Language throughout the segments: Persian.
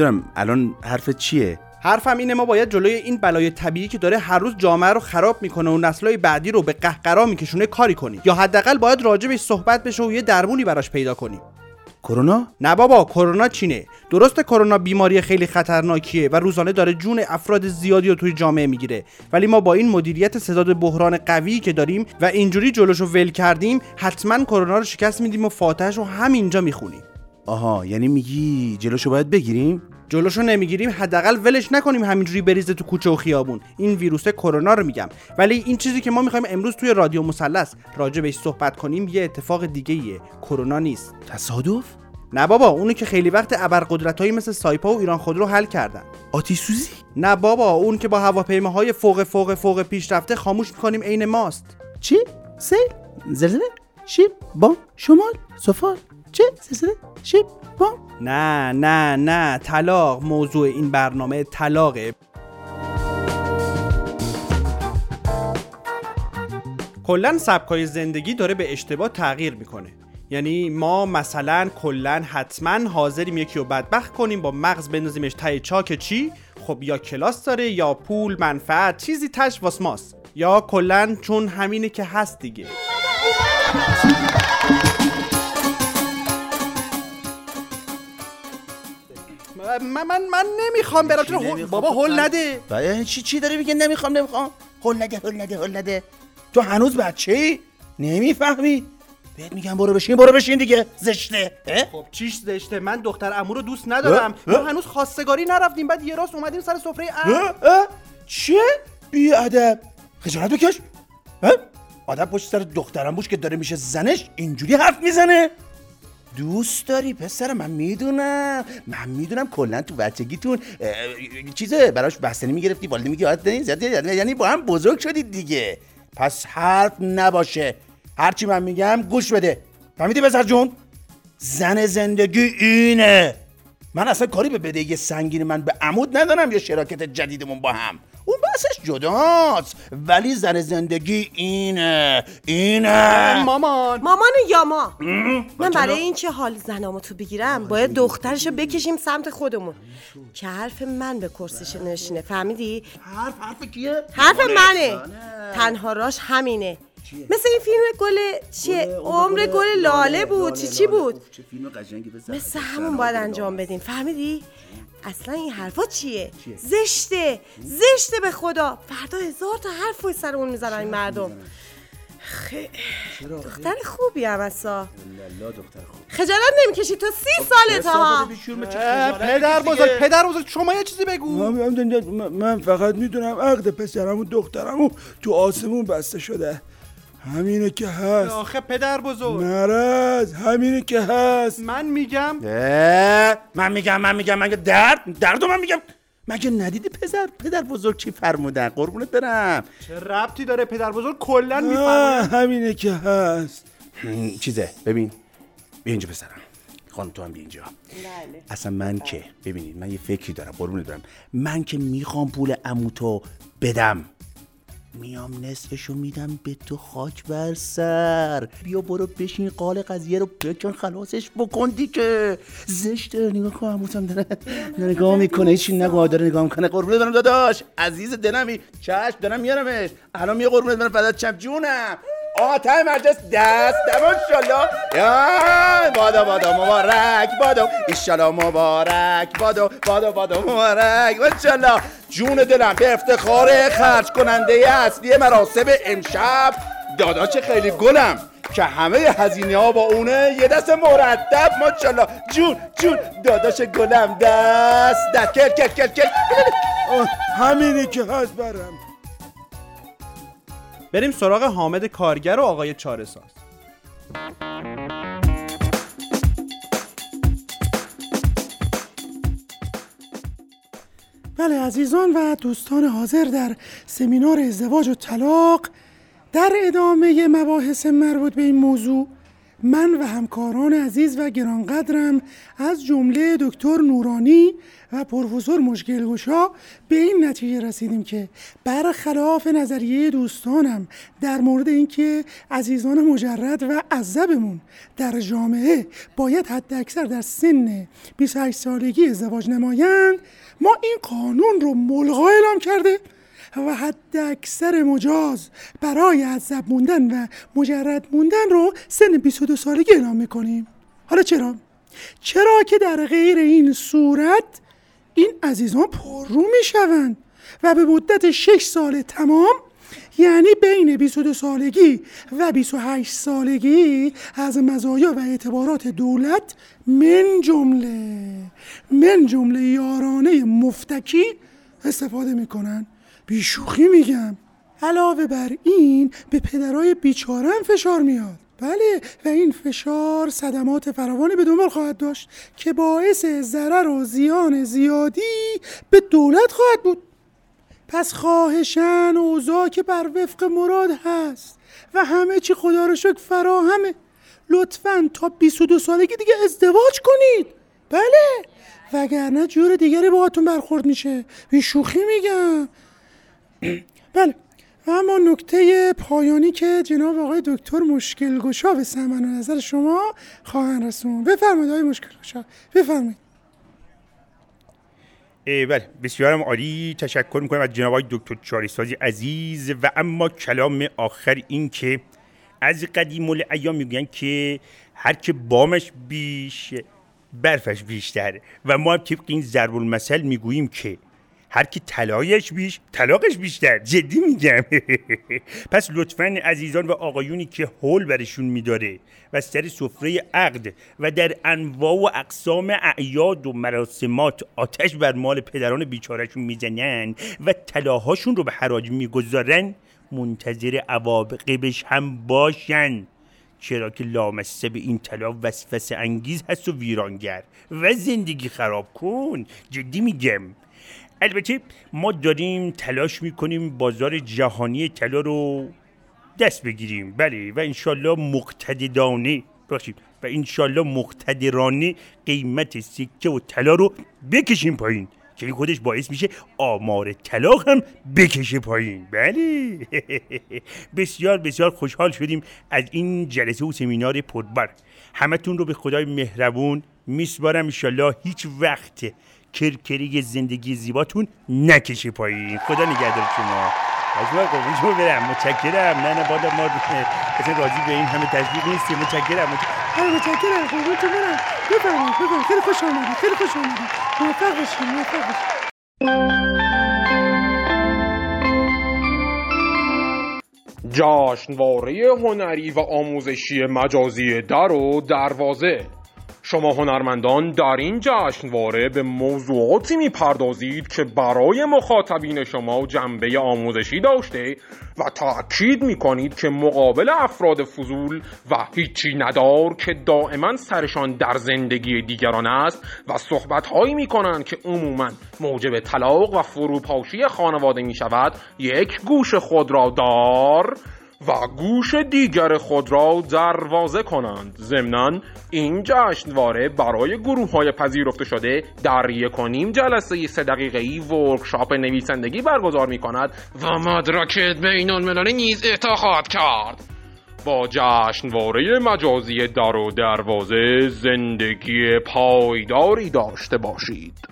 نمی‌دونم الان حرف چیه؟ حرفم اینه ما باید جلوی این بلای طبیعی که داره هر روز جامعه رو خراب می‌کنه و نسلهای بعدی رو به قهقرا میکشونه کاری کنیم یا حداقل باید راجبش صحبت بشه و یه درمونی براش پیدا کنیم کرونا؟ نه بابا کرونا چینه. درسته کرونا بیماری خیلی خطرناکیه و روزانه داره جون افراد زیادی رو توی جامعه می‌گیره. ولی ما با این مدیریت صداد بحران قوی که داریم و اینجوری جلوشو ول کردیم حتما کرونا رو شکست میدیم و فاتحش رو همینجا می‌خونیم. آها یعنی میگی جلوشو باید بگیریم؟ جلوشو نمی‌گیریم حداقل ولش نکنیم همینجوری بریزه تو کوچه و خیابون. این ویروس کرونا رو میگم. ولی این چیزی که ما می‌خوایم امروز توی رادیو مثلث راجع بهش صحبت کنیم یه اتفاق دیگه ایه کرونا نیست. تصادف؟ نه بابا اونی که خیلی وقت ابرقدرتایی مثل سایپا و ایران خودرو حل کردن. آتیش سوزی نه بابا اون که با هواپیماهای فوق فوق فوق پیشرفته خاموش می‌کنیم عین ماست. چی؟ سیل زلزله؟ شیب بام شمال؟ سفال؟ چه؟ زلزله شیب بام نه نه نه. طلاق. موضوع این برنامه طلاقه. کلا سبکای زندگی داره به اشتباه تغییر می‌کنه. یعنی ما مثلا کلا حتما حاضریم یکی رو بدبخت کنیم با مغز بندازیمش ته چاک چی؟ خب یا کلاس داره یا پول منفعت چیزی تش واس ماست. یا کلا چون همینه که هست دیگه. من من من نمی‌خوام برم. هول- نمی‌خوام؟ بابا هول نده. بابا چی چی داری میگه نمی‌خوام نمی‌خوام. هل نده هل نده هل نده. تو هنوز بچه ای نمی‌فهمی. بهت میگم برو بشین برو بشین دیگه. زشته؟ خب چیش زشته؟ من دختر امو رو دوست ندارم؟ ما هنوز خواستگاری نرفتیم. بعد یه راست اومدیم سر سفره؟ اه؟ چیه بی ادب خجالت بکش؟ آدم پشت سر دخترم بوش که داره میشه زنش اینجوری حرف می‌زنه. دوست داری پسر من می‌دونم. من می‌دونم کلا تو بچگیتون چیزه براش بستنی می‌گرفتی والدی میگی یاد نیست یعنی با هم بزرگ شدید دیگه. پس حرف نباشه. هرچی من میگم گوش بده. فهمیدی پسر جون؟ زن زندگی اینه. من اصلا کاری به بدهی سنگین من به عمود ندارم یا شراکت جدیدمون با هم. اون بحثش جداست. ولی زن زندگی اینه. اینه. مامان. مامان یا ما؟ من برای اینکه حال زنامو تو بگیرم باید دخترشو بکشیم سمت خودمون. که حرف من به کرسیش نشینه فهمیدی؟ حرف حرف کیه؟ حرف منه. تنها راش همینه. مثل این فیلم گل چیه؟ عمر گل لاله بود. چی چی بود؟ چه. مثل همون باید انجام بدیم. فهمیدی؟ اصلا این حرفا چیه؟ زشته. زشته به خدا. فردا هزار تا حرف پشت سرمون می‌زنن این مردم. خ- دختر خوبی هم اصلا. خجالت نمی‌کشی. تو سی سالت ها اه، پدر بزرگ پدر بزرگ شما یه چیزی بگو. من, من فقط می‌دونم عقد پسرم و دخترم تو آسمون بسته شده. همینه که هست. آخه پدر بزرگ. مرض همینه که هست. من میگم. من میگم من میگم مگه درد درد من میگم. مگه ندیدی پسر پدر بزرگ چی فرمودن؟ قربونت برم. چه ربطی داره پدر بزرگ؟ کلا می‌فهمه همینه که هست. چیزه ببین. بیا اینجا پسرم. خانم تو هم بیا اینجا. اصلا من که ببینید من یه فکری دارم قربونت برم. من که می‌خوام پول عموتو بدم. میام نصفشو میدم به تو خاک بر سر. بیا برو بشین قال قضیه رو بکن خلاصش بکن دیگه. زشته. نگاه کن عموتم داره داره نگاه می‌کنه. هیچی نگاه داره نگاه می‌کنه. قربونت برم داداش. عزیز دلمی. چشم دارم میارمش. الان میگه قربونت برم فدات چپ جونم. ته مجلس دست دم انشالله. بادا بادا مبارک بادا ایشالله مبارک بادا بادا بادا مبارک. انشالله. جون دلم به افتخار خرج کننده اصلی مراسم امشب. داداش خیلی گلم که همه هزینه ها با اونه یه دست مرتب. ماشاءالله. جون جون. داداش گلم. دست دست. کل کل کل کل. آه، همینه که هست برم. بریم سراغ حامد کارگر و آقای چاره ساز بله عزیزان و دوستان حاضر در سمینار ازدواج و طلاق در ادامه مباحث مربوط به این موضوع من و همکاران عزیز و گرانقدرم از جمله دکتر نورانی و پروفسور مشکلگشا به این نتیجه رسیدیم که برخلاف نظریه دوستانم در مورد اینکه عزیزان مجرد و عذبمون در جامعه باید حد اکثر در سن 28 سالگی ازدواج نمایند ما این قانون رو ملغا اعلام کرده و حد اکثر مجاز برای عذب موندن و مجرد موندن رو سن 22 سالگی اعلام می‌کنیم حالا چرا؟ چرا که در غیر این صورت این عزیزان پررو می‌شوند و به مدت 6 سال تمام یعنی بین 22 سالگی و 28 سالگی از مزایا و اعتبارات دولت من جمله من جمله یارانه مفتکی استفاده می‌کنن بیشوخی میگم. علاوه بر این به پدرای بیچارم فشار میاد. بله و این فشار صدمات فراوانی به دنبال خواهد داشت که باعث ضرر و زیان زیادی به دولت خواهد بود. پس خواهشن اوضاع که بر وفق مراد هست و همه چی خدا رو شکر فراهمه. لطفا تا 22 سالگی دیگه ازدواج کنید. بله وگرنه جور دیگری باهاتون برخورد میشه. بی شوخی میگم. بله. و اما نکته پایانی که جناب آقای دکتر مشکل گشا به سمن و نظر شما خواهند رسون بفرمایید آقای مشکل گشا. بفرمایید. بله بسیارم عالی. تشکر می‌کنم از جناب آقای دکتر چاریسازی عزیز. و اما کلام آخر این که از قدیم ایام میگن که هر که بامش بیش برفش بیشتر. و ما طبق این ضرب المثل می‌گوییم که هر کی طلایش بیش طلاقش بیشتر. جدی میگم. پس لطفا عزیزان و آقایونی که حول برشون میداره و سر سفره عقد و در انواع و اقسام اعیاد و مراسمات آتش بر مال پدران بیچارشون می‌زنن و طلاهاشون رو به حراج می‌گذارن منتظر عواقبش هم باشن. چرا که لامسته به این طلا وسوسه انگیز هست و ویرانگر. و زندگی خراب کن. جدی میگم. البته ما داریم تلاش می‌کنیم بازار جهانی طلا رو دست بگیریم. بله و انشالله مقتدرانه باشیم. و انشالله مقتدرانه قیمت سکه و طلا رو بکشیم پایین که این خودش باعث میشه آمار طلاق هم بکشه پایین. بله. بسیار بسیار خوشحال شدیم از این جلسه و سمینار پربر. همتون رو به خدای مهربون میسپارم. انشالله هیچ وقت کرکری زندگی زیباتون نکشه پایین. خدا نگهدار شما. از ما قربون شما برم. متشکرم. نه نه بادا ما اصلا راضی به این همه تشویق نیستیم. متشکرم. متشکرم. متشکرم قربون تو برم. بفرمایید بفرمایید. خیلی خوش آمدید. خیلی خوش آمدید. موفق باشید موفق باشید جشنواره هنری و آموزشی مجازی در و دروازه. شما هنرمندان در این جشنواره به موضوعاتی می‌پردازید که برای مخاطبین شما جنبه آموزشی داشته و تأکید می‌کنید که مقابل افراد فضول و هیچی ندار که دائما سرشان در زندگی دیگران است و صحبتهایی می‌کنند که عموما موجب طلاق و فروپاشی خانواده می‌شود یک گوش خود را دار و گوش دیگر خود را دروازه کنند. ضمنا این جشنواره برای گروه های پذیرفته شده در یک جلسه سه دقیقه ای ورکشاپ نویسندگی برگزار می کند و مدرک المللی نیز خواهد کرد. با جشنواره مجازی در و دروازه زندگی پایداری داشته باشید.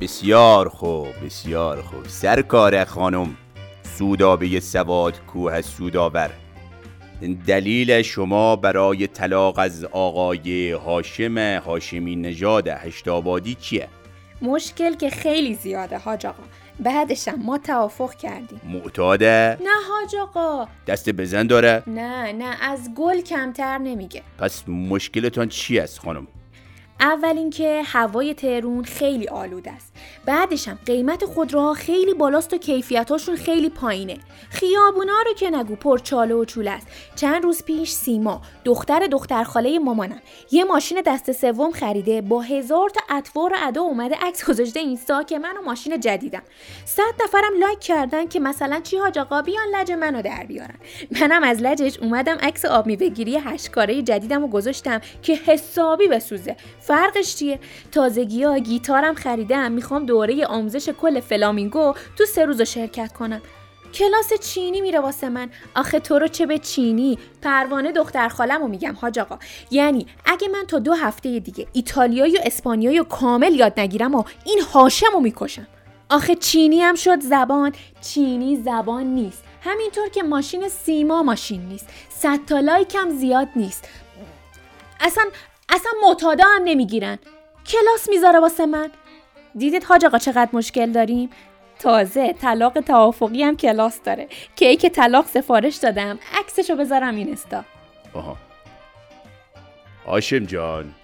بسیار خوب بسیار خوب سرکار خانم سودابه سواد کوه سوداور دلیل شما برای طلاق از آقای هاشم هاشمی نژاد هشتابادی چیه؟ مشکل که خیلی زیاده حاج آقا بعدشم ما توافق کردیم معتاده؟ نه حاج آقا دست بزن داره؟ نه نه از گل کمتر نمیگه پس مشکلتان چی است خانم؟ اول اینکه هوای تهرون خیلی آلوده است. بعدش هم قیمت خودروها خیلی بالاست و کیفیتاشون خیلی پایینه. خیابونا رو که نگو پر چاله و چوله است. چند روز پیش سیما دختر دختر خاله مامانم یه ماشین دست سوم خریده با هزار تا اطوار ادا اومده عکس گذاشته اینستا که منو ماشین جدیدم. صد نفرم لایک کردن که مثلا چی حاج آقا بیان لج منو در بیارن. منم از لجش اومدم عکس آب میوهگیری هشکاره جدیدم و گذاشتم که حسابی بسوزه. فرقش چیه؟ تازگی ها گیتارم خریدم می‌خوام دوره آموزش کل فلامینگو تو سه روز شرکت کنم. کلاس چینی میره واسه من. آخه تو رو چه به چینی؟ پروانه دختر خالم رو میگم حاج آقا. یعنی اگه من تا دو هفته دیگه ایتالیایی و اسپانیایی و کامل یاد نگیرم و این هاشم رو می‌کشم. آخه چینی هم شد زبان. چینی زبان نیست. همینطور که ماشین سیما ماشین نیست. صد تا لایک هم زیاد نیست. اصلا اصلا متادا هم نمی‌گیرن. کلاس می‌ذاره واسه من. دیدید حاج آقا چقدر مشکل داریم؟ تازه طلاق توافقی هم کلاس داره. کیک طلاق سفارش دادم. عکسشو بذارم اینستا آها. هاشم جان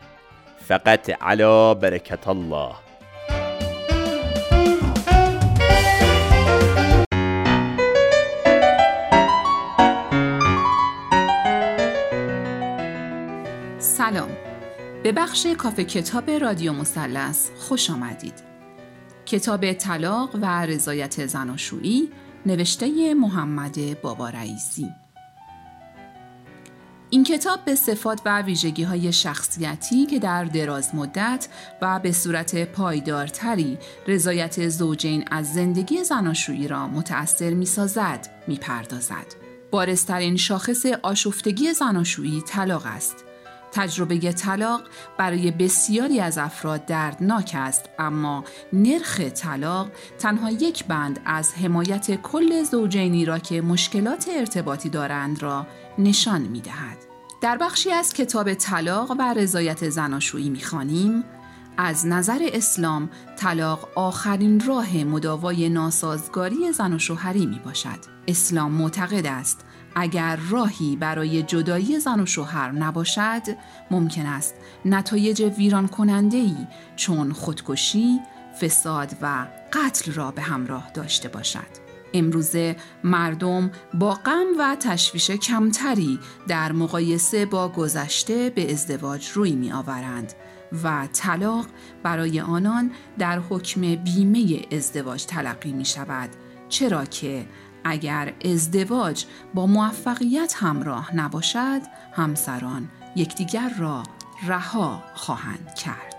فقط علا برکت الله. سلام. به بخش کافه کتاب رادیو مثلث خوش آمدید. کتاب طلاق و رضایت زناشویی نوشته محمد بابا رئیسی این کتاب به صفات و ویژگی های شخصیتی که در دراز مدت و به صورت پایدارتری رضایت زوجین از زندگی زناشویی را متأثر می سازد می پردازد. بارسترین شاخص آشفتگی زناشویی طلاق است. تجربه طلاق برای بسیاری از افراد دردناک است اما نرخ طلاق تنها یک بند از حمایت کل زوجینی را که مشکلات ارتباطی دارند را نشان می دهد. در بخشی از کتاب طلاق و رضایت زناشویی می خانیم از نظر اسلام طلاق آخرین راه مداوای ناسازگاری زن و شوهری می باشد. اسلام معتقد است اگر راهی برای جدایی زن و شوهر نباشد ممکن است نتایج ویران کننده ای چون خودکشی، فساد و قتل را به همراه داشته باشد. امروزه مردم با غم و تشویش کمتری در مقایسه با گذشته به ازدواج روی می آورند و طلاق برای آنان در حکم بیمه ازدواج تلقی می شود چرا که اگر ازدواج با موفقیت همراه نباشد همسران یکدیگر را رها خواهند کرد.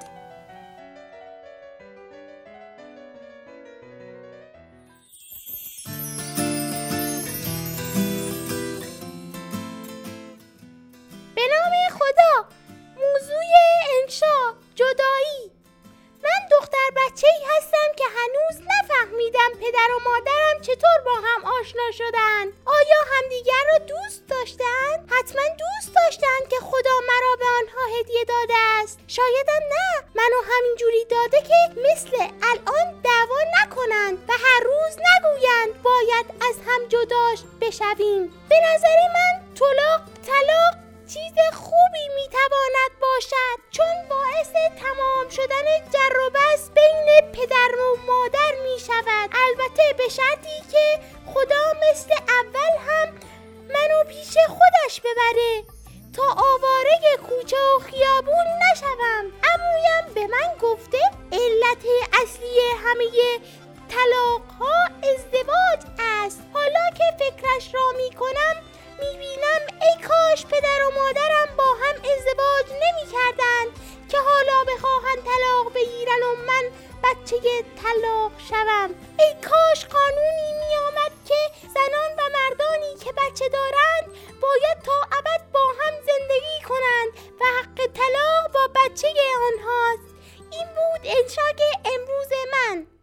نگاهش را می کنم می بینم ای کاش پدر و مادرم با هم ازدواج نمی کردن که حالا بخواهند طلاق بگیرن و من بچه طلاق شوم. ای کاش قانونی می آمد که زنان و مردانی که بچه دارند باید تا ابد با هم زندگی کنند و حق طلاق با بچه آنهاست. این بود انشاگ امروز من.